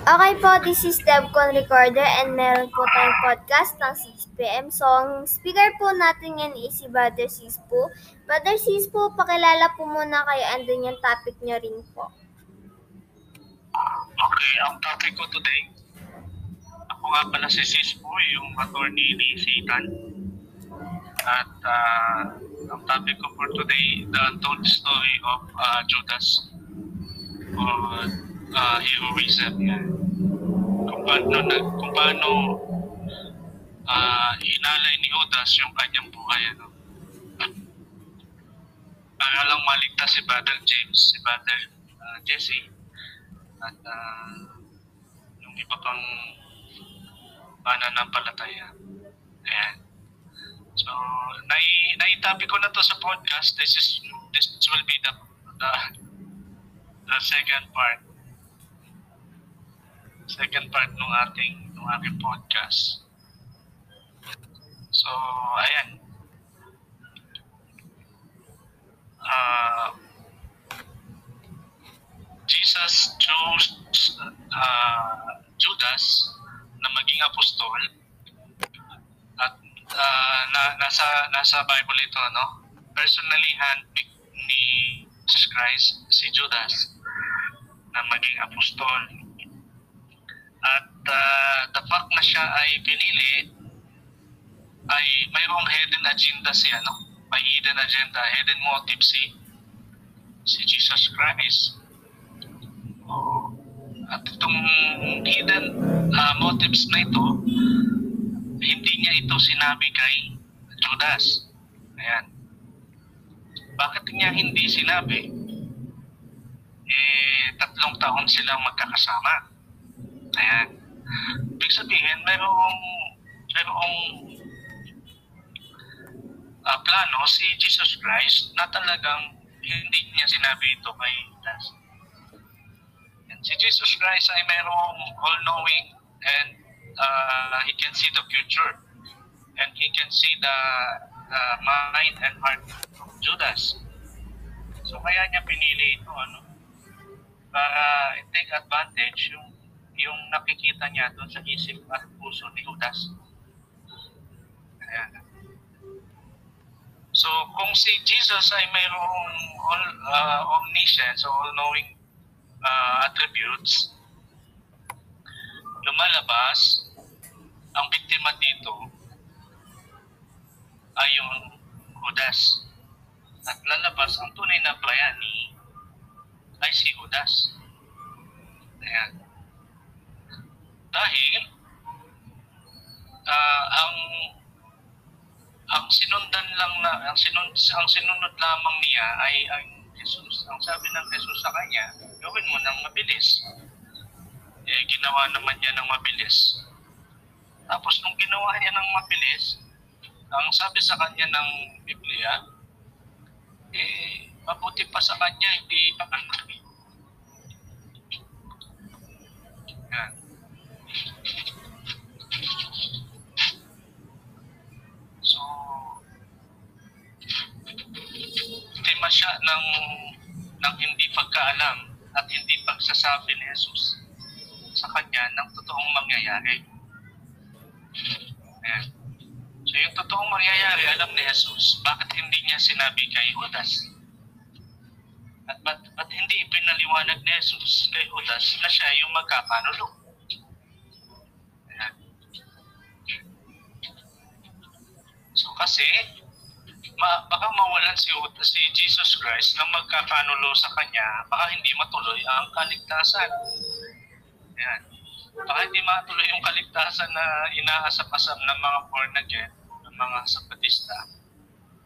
Okay po, this is Devcon Recorder and meron po tayong podcast ng 6pm. So, ang speaker po natin yan is si Brother Sis po. Brother Sis po, pakilala po muna kayo andun yung topic nyo rin po. Okay, ang topic ko today, ako nga pala si Sispo, yung attorney ni Satan. At ah, ang topic ko for today, the untold story of ah, Judas or ah, heroism. Yan. Kung paano, nag, kung paano ah, inalay ni Judas yung kanyang buhay. Ano? Para lang maligtas si Brother James, si Brother ah, Jesse, at ah, yung iba pang pananampalataya. Ayan. So, nai naitabi ko na to sa podcast. This is this will be the the, the second part. Second part ng ating ng ating podcast. So, ayan. Ah Jesus chose uh, Judas na maging apostol at uh, na, nasa nasa Bible ito no personally handpicked ni Jesus Christ si Judas na maging apostol at uh, the fact na siya ay pinili ay mayroong hidden agenda si ano may hidden agenda hidden motive si si Jesus Christ at itong hidden uh, motives na ito, hindi niya ito sinabi kay Judas. Ayan. Bakit niya hindi sinabi? Eh, tatlong taon silang magkakasama. Ayan. Ibig sabihin, mayroong, mayroong uh, plano si Jesus Christ na talagang hindi niya sinabi ito kay Judas si Jesus Christ ay mayroong all-knowing and uh, He can see the future and He can see the, the mind and heart of Judas. So kaya niya pinili ito ano para take advantage yung yung nakikita niya doon sa isip at puso ni Judas. Ayan. So kung si Jesus ay mayroong all, uh, omniscience o all-knowing uh, attributes, lumalabas, ang biktima dito ay yung Judas. At lalabas, ang tunay na bayani ay si Judas. Ayan. Dahil, uh, ang ang sinundan lang na ang sinun ang sinunod lamang niya ay ang Jesus. Ang sabi ng Jesus sa kanya, gawin mo ng mabilis. Eh, ginawa naman niya ng mabilis. Tapos nung ginawa niya ng mabilis, ang sabi sa kanya ng Biblia, eh, mabuti pa sa kanya, hindi pa biktima siya ng, ng hindi pagkaalam at hindi pagsasabi ni Jesus sa kanya ng totoong mangyayari. Ayan. So yung totoong mangyayari, alam ni Jesus, bakit hindi niya sinabi kay Judas? At ba't, ba't hindi pinaliwanag ni Jesus kay Judas na siya yung magkakanulo? Ayan. So kasi, ma, baka mawalan si, si Jesus Christ na magkakanulo sa kanya, baka hindi matuloy ang kaligtasan. Yan. Baka hindi matuloy yung kaligtasan na inaasap-asap ng mga born again, ng mga sabatista,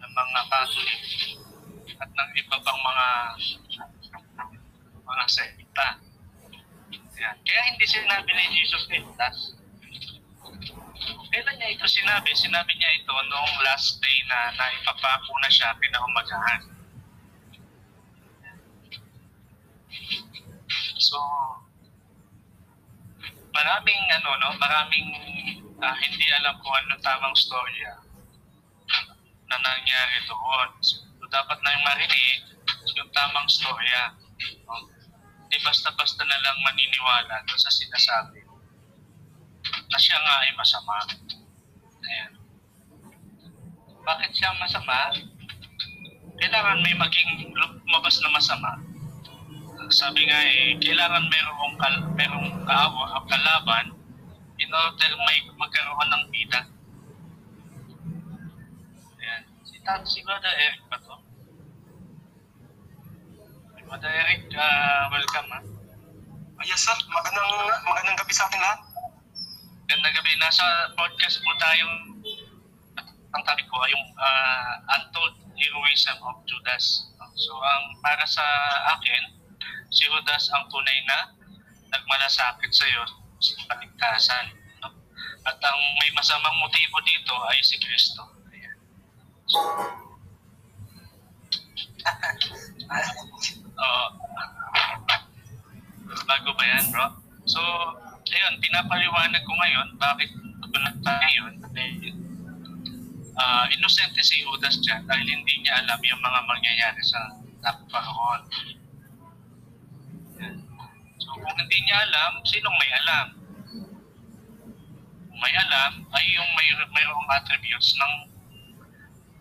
ng mga Catholic, at ng iba pang mga mga sekta. Yan. Kaya hindi sinabi ni Jesus Judas, Kailan niya ito sinabi? Sinabi niya ito noong last day na naipapako na siya pinahumagahan. So, maraming ano no, maraming uh, hindi alam kung ano tamang storya na nangyari doon. So, dapat na yung marinig yung tamang storya. No? hindi basta-basta na lang maniniwala doon sa sinasabi na siya nga ay masama. Ayan. Bakit siya masama? Kailangan may maging lumabas na masama. Sabi nga eh, kailangan mayroong, kal mayroong kaawa, kalaban in order may magkaroon ng bida. Ayan. Si Tat, si Brother Eric ba to? Brother Eric, uh, welcome ha. Ah, yes sir, magandang, magandang gabi sa ating lahat. Gandang gabi. Nasa podcast po tayong ang topic ko ay yung uh, Untold Heroism of Judas. So ang para sa akin, si Judas ang tunay na nagmalasakit sa iyo sa kaligtasan. No? At ang may masamang motibo dito ay si Kristo. Ayan. So, Oo. bago ba yan, bro? So, ayun, pinapaliwanag ko ngayon bakit tayo yun. Uh, inosente si Judas dyan dahil hindi niya alam yung mga mangyayari sa naparoon. So, kung hindi niya alam, sinong may alam? Kung may alam, ay yung may, mayroong attributes ng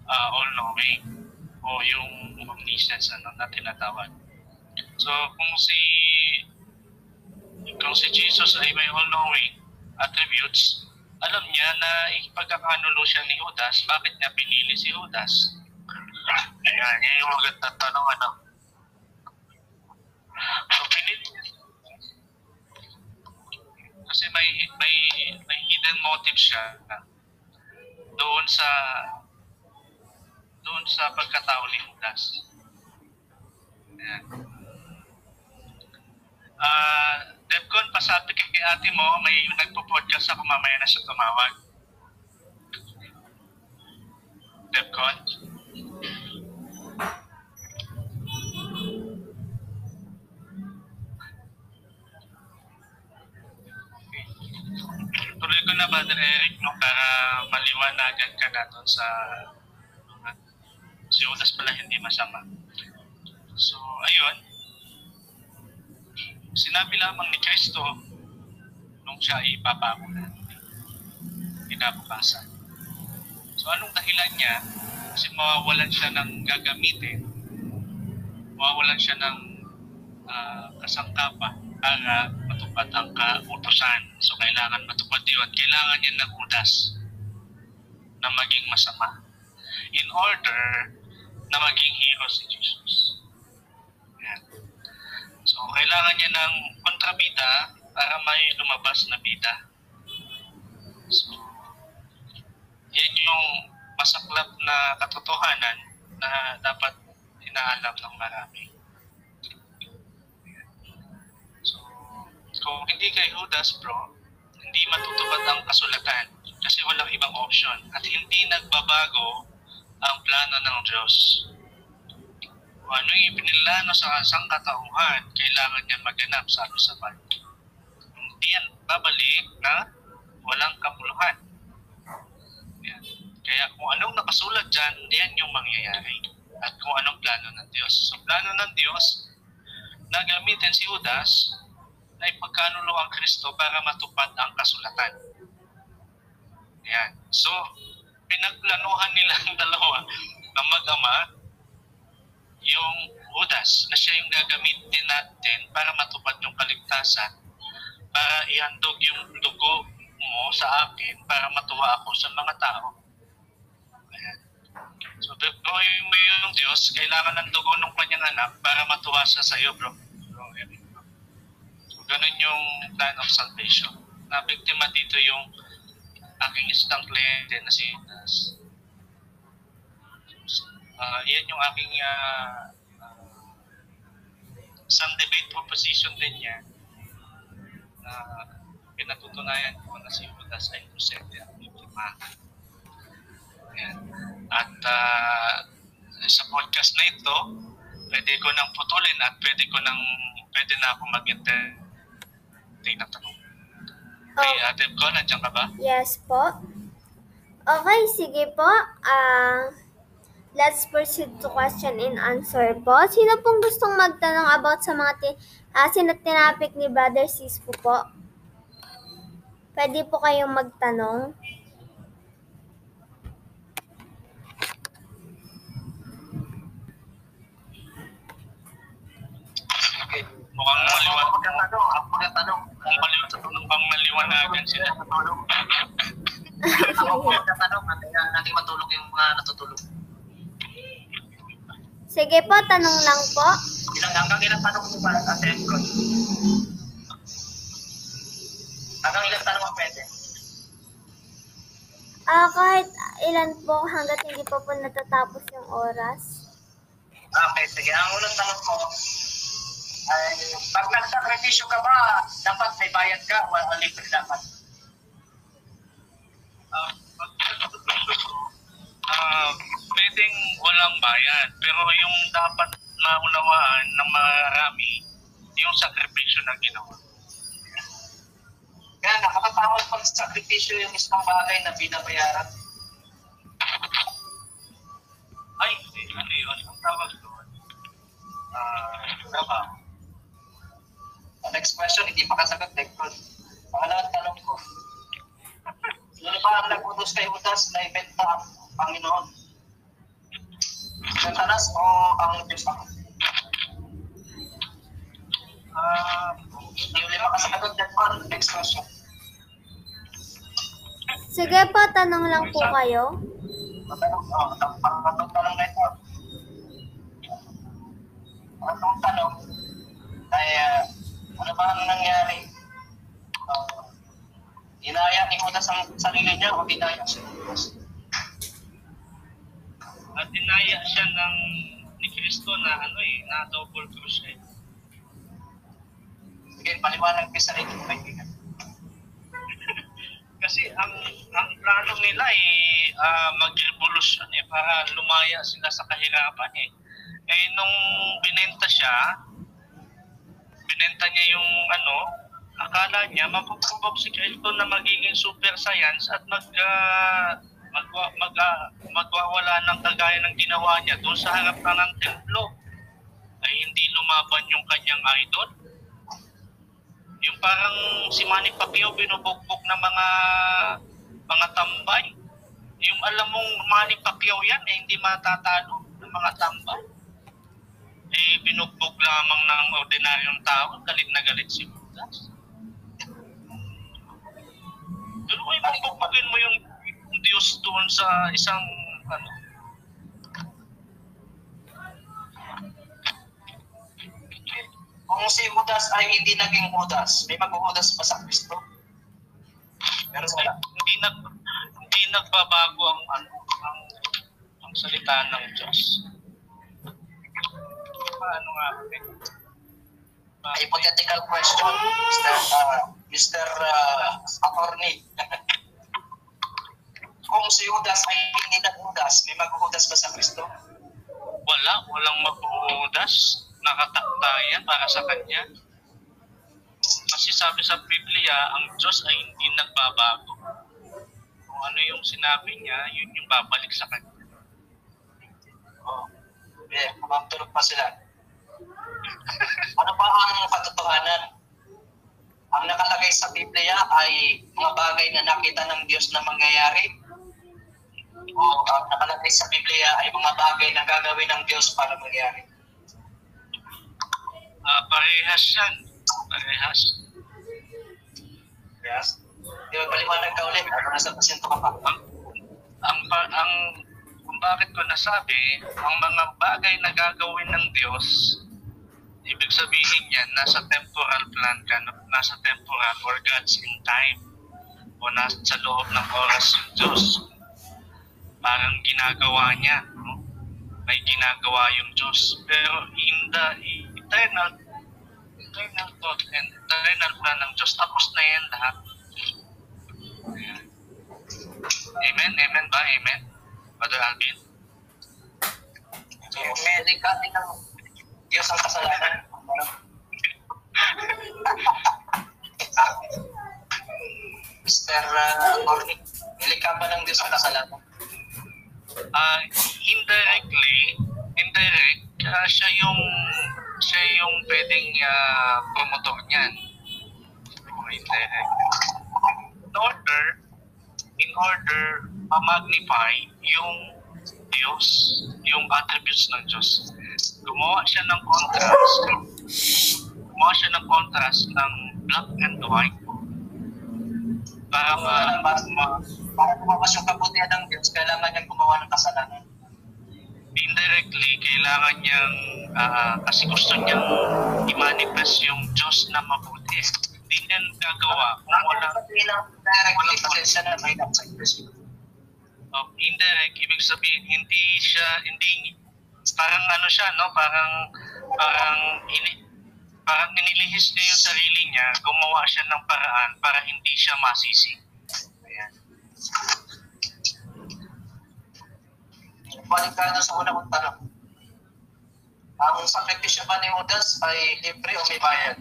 uh, all-knowing o yung omniscience ano, na tinatawag. So, kung si kung si Jesus ay may all-knowing attributes, alam niya na ipagkakanulo siya ni Judas, bakit niya pinili si Judas? Ayan, yan yung magandang tanong, ano? So, pinili kasi may may may hidden motive siya doon sa doon sa pagkatao ni Judas. Ayan. Ah, uh, Devcon, pasabi kay ate mo, may nagpo-podcast ako mamaya na siya tumawag. Devcon? Tuloy ko na, Brother Eric, no, para maliwanagan ka na doon sa si Judas pala hindi masama. So, ayun. Sinabi lamang ni Kristo nung siya ay ipapako na kinabukasan. So, anong dahilan niya? Kasi mawawalan siya ng gagamitin. Mawawalan siya ng uh, kasangkapan para matupad ang kautosan. So, kailangan matupad yun. Kailangan niya ng udas na maging masama in order na maging hero si Jesus. So, kailangan niya ng kontrabida para may lumabas na bida. So, yan yung masaklap na katotohanan na dapat inaalam ng marami. So, kung hindi kay Judas, bro, hindi matutupad ang kasulatan kasi walang ibang option at hindi nagbabago ang plano ng Diyos. Kung ano yung ipinilano sa sangkatauhan, kailangan niya maganap, sa Bible. Hindi yan babalik na walang kapuluhan. Yan. Kaya kung anong nakasulat dyan, yan yung mangyayari. At kung anong plano ng Diyos. So, plano ng Diyos, na gamitin si Judas na ipagkanulo ang Kristo para matupad ang kasulatan. Yan. So, pinagplanuhan nilang dalawa ng mag-ama yung Judas na siya yung gagamitin natin para matupad yung kaligtasan para ihandog yung dugo mo sa akin para matuwa ako sa mga tao. Ayan. So, gawin mo yung Diyos, kailangan ng dugo ng kanyang anak para matuwa siya sa iyo, bro. bro so, ganun yung plan of salvation. Na dito yung aking isang kliyente na si Judas. Uh, yan yung aking uh, uh, isang debate proposition din niya na uh, pinatutunayan ko na si Judas ay inosente at biktima. Ayan. At uh, sa podcast na ito, pwede ko nang putulin at pwede ko nang pwede na ako mag-entertain ng tanong. Okay, Oh. Ate ko, nandiyan ka ba? Yes po. Okay, sige po. Ah, let's proceed to question and answer po. Sino pong gustong magtanong about sa mga ti- uh, sinatinapik ni Brother Cispo po? Pwede po kayong magtanong. Mukhang maliwan. Ako magtatanong, ako magtatanong. Mukhang maliwan. Mukhang maliwanagan sila. Natutulog. Ako po magtatanong, natin, natin matulog yung mga natutulog. Sige po, tanong lang po. Ilang, hanggang ilang tanong po para sa Tesco? Hanggang ilang tanong ang pwede? Ah, kahit ilan po hanggat hindi pa po natatapos yung oras. Okay, sige. Ang unang tanong ko, ay, pag nagsakripisyo ka ba, dapat may bayad ka o o libre dapat? Ah, ah, pwedeng walang bayad. Pero yung dapat maunawaan ng marami, yung sakripisyo na ginawa. Kaya nakakatawag pag sakripisyo yung isang bagay na binabayaran. Ay, hindi. Ano yun? Ang tawag doon? Ah, trabaho. Uh, next question, hindi pa kasagot, Lekton. Pangalawang tanong ko. Sino ba ang nag-utos kay Judas na ibenta ang Panginoon? Satanas o ang Diyos ako? Ah, Hindi ulit makasagot, Lekton. Next question. Sige po, tanong lang po kayo. Matanong, oh, pangatong tanong na ito. Pangatong tanong ay ah, ano ba ang nangyari? Uh, inaya ni Judas ang sarili niya o dinaya siya ni Judas? At dinaya siya ng ni Kristo na ano eh, na double cross eh. Sige, paliwanag ko sa mo kaibigan. Kasi ang ang plano nila eh ah, mag-revolusyon eh para lumaya sila sa kahirapan eh. Eh nung binenta siya, binenta niya yung ano, akala niya mapapubab si Kristo na magiging super science at mag ah, magwa, mag, ah, magwawala ng kagaya ng ginawa niya doon sa harap na ng templo. Ay hindi lumaban yung kanyang idol. Yung parang si Manny Pacquiao binubugbog ng mga mga tambay. Yung alam mong Manny Pacquiao yan, eh, hindi matatalo ng mga tambay. Eh, binugbog lamang ng ordinaryong tao, galit na galit si Judas. Pero ay bugbugin mo yung Diyos doon sa isang ano, Kung si Judas ay hindi naging Judas, may mag-Judas pa sa Kristo? Pero wala. hindi nag hindi nagbabago ang ano ang ang salita ng Diyos. Paano nga? eh? Hypothetical question, Mr. Uh, Mr. Uh, Attorney. Kung si Judas ay hindi nag-Judas, may mag-Judas pa sa Kristo? Wala, walang magbuhudas. Nakatakda yan para sa Kanya. Kasi sabi sa Biblia, ang Diyos ay hindi nagbabago. Kung ano yung sinabi niya, yun yung babalik sa Kanya. Oh, yeah, habang tulog pa sila. ano ba ang katotohanan? Ang nakalagay sa Biblia ay mga bagay na nakita ng Diyos na mangyayari o ang nakalagay sa Biblia ay mga bagay na gagawin ng Diyos para mangyari. Ah, parehas yan. Parehas. Yes? Di ba paliwanag ka ulit? Ano nasa pasinto ka pa? ang ang ang kung bakit ko nasabi, ang mga bagay na gagawin ng Diyos, ibig sabihin yan, nasa temporal plan ka, nasa temporal or God's in time, o nasa loob ng oras yung Diyos. Parang ginagawa niya, no? may ginagawa yung Diyos. Pero in the eternal, eternal thought and eternal plan ng Diyos, tapos na yan lahat. Amen? Amen ba? Amen? Brother Alvin? So, may likati ng Diyos ang kasalanan. Mr. Uh, Cornick, nilika ba ng Diyos ang kasalanan? Ah, indirectly, indirect, ah, siya yung siya yung pwedeng ah, promotor niyan. Indirect. In order, in order ma-magnify yung Diyos, yung attributes ng Diyos. Gumawa siya ng contrast. Gumawa siya ng contrast ng black and white para ma, ma, ma Para lumabas yung kabutihan ng Diyos, kailangan niyang gumawa ng kasalanan. indirectly kailangan niyang ah, kasi gusto niyang i-manifest yung Diyos na mabuti. Hindi niya gagawa kung wala kasi siya na may sa Diyos. of indirect ibig sabihin hindi siya hindi parang ano siya no parang parang ini parang nililihis niya yung sarili niya gumawa siya ng paraan para hindi siya masisi ayan Balik tayo sa una kong tanong. Ang sakripisyo ba ni Judas ay libre o may bayad?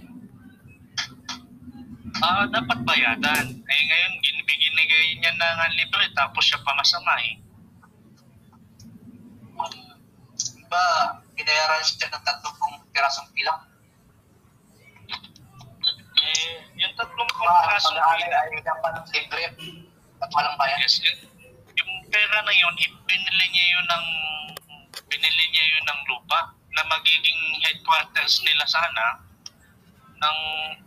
ah dapat bayadan eh ngayon binibigay niya na nga libre tapos siya pa masama eh Ba, binayaran siya ng tatlong pirasong pilang. Eh yung tatlong kontraso alay ay dapat libre at walang bayad. Yes, yun. yung pera na yun, ibinili niya yun ng binili niya yun ng lupa na magiging headquarters nila sana ng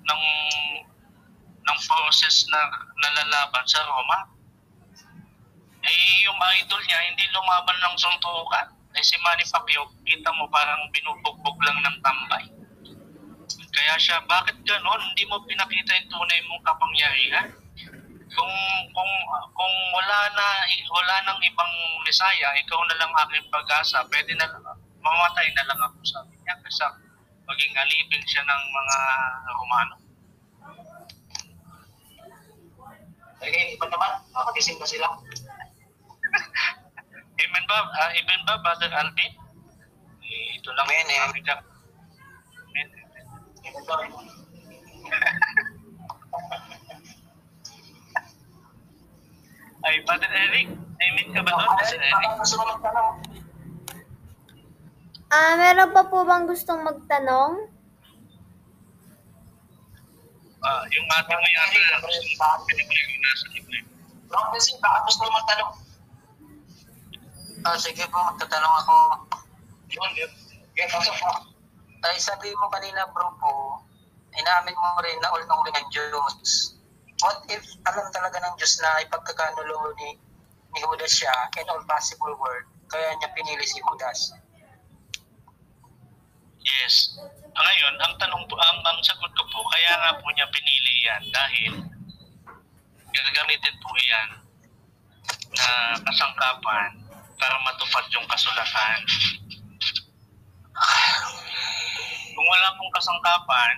ng ng process na nalalaban sa Roma. Eh, yung idol niya, hindi lumaban ng suntukan. Eh, si Manny Pacquiao, kita mo parang binubugbog lang ng tambay. Kaya siya, bakit ganon? Hindi mo pinakita yung tunay mong kapangyarihan? kung kung kung wala na wala nang ibang Mesaya, ikaw na lang aking pag-asa, pwede na mamatay na lang ako sabi niya kasi maging alipin siya ng mga Romano. Kaya hindi pa naman, makagising pa sila. Amen ba? Ah, amen ba, Brother Alvin? Eh, ito lang. Amen, eh. Amen. Amen. Hindi ba? Ay, Brother Eric, amen ka ba doon, Brother Eric? gusto. Ah, meron pa po bang gustong magtanong? Ah, yung ating may ano na pinibigay ko na sa libre. Bro, kasi baka gusto mo magtanong. Ah, sige po, magtatanong ako. Yun, yun. Yun, kaso Ay, sabi mo kanina bro po, inamin mo rin na all knowing ang Diyos. What if alam talaga ng Diyos na ipagkakanulo ni, ni Judas siya in all possible world, kaya niya pinili si Judas? Yes. Ah, Ngayon, ang tanong po, ang, ang sagot ko po, kaya nga po niya pinili yan dahil gagamitin po yan na kasangkapan para matupad yung kasulatan. Kung wala pong kasangkapan,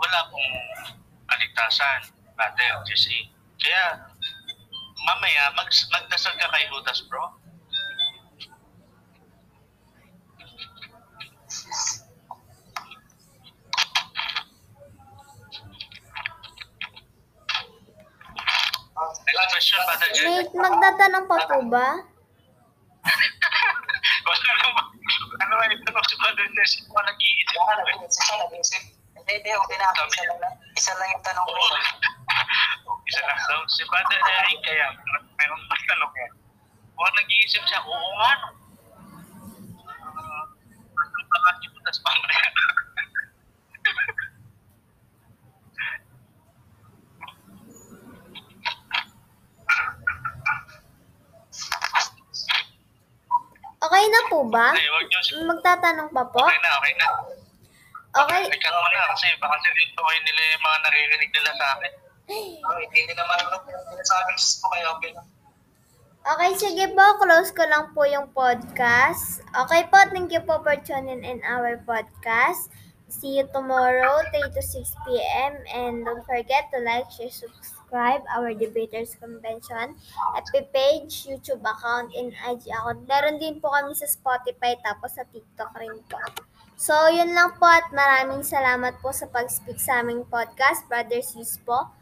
wala pong kaligtasan, brother, Jesse. Kaya, mamaya, mag, magdasal ka kay Judas, bro. Next question, brother Jesse. Nate, magtatanong pa po ba? Wala naman. Ano nga Jesse? Kung nag-iisip eh. nag-iisip ka, nag-iisip. Hindi, hindi, okay na. Isa lang, isa lang yung tanong ko. Isa lang daw. Si Brother Eric kaya meron pa tanong yan. Kung nag-iisip siya, oo nga no. Uh, ano ba nga ito? Tapos mamaya. Okay na po ba? Ay, wag niyo. Magtatanong pa po? Okay na, okay na. Okay. Ikaw mo na kasi baka sinintuhin nila yung mga naririnig nila sa akin. Oh, hindi nila marunong yung sinasabi ko kaya okay. Okay, sige po. Close ko lang po yung podcast. Okay po, thank you po for tuning in our podcast. See you tomorrow, 3 to 6 p.m. And don't forget to like, share, subscribe our Debaters Convention FB page, YouTube account, and IG account. Meron din po kami sa Spotify tapos sa TikTok rin po. So, yun lang po at maraming salamat po sa pag-speak sa aming podcast, Brother Sis po.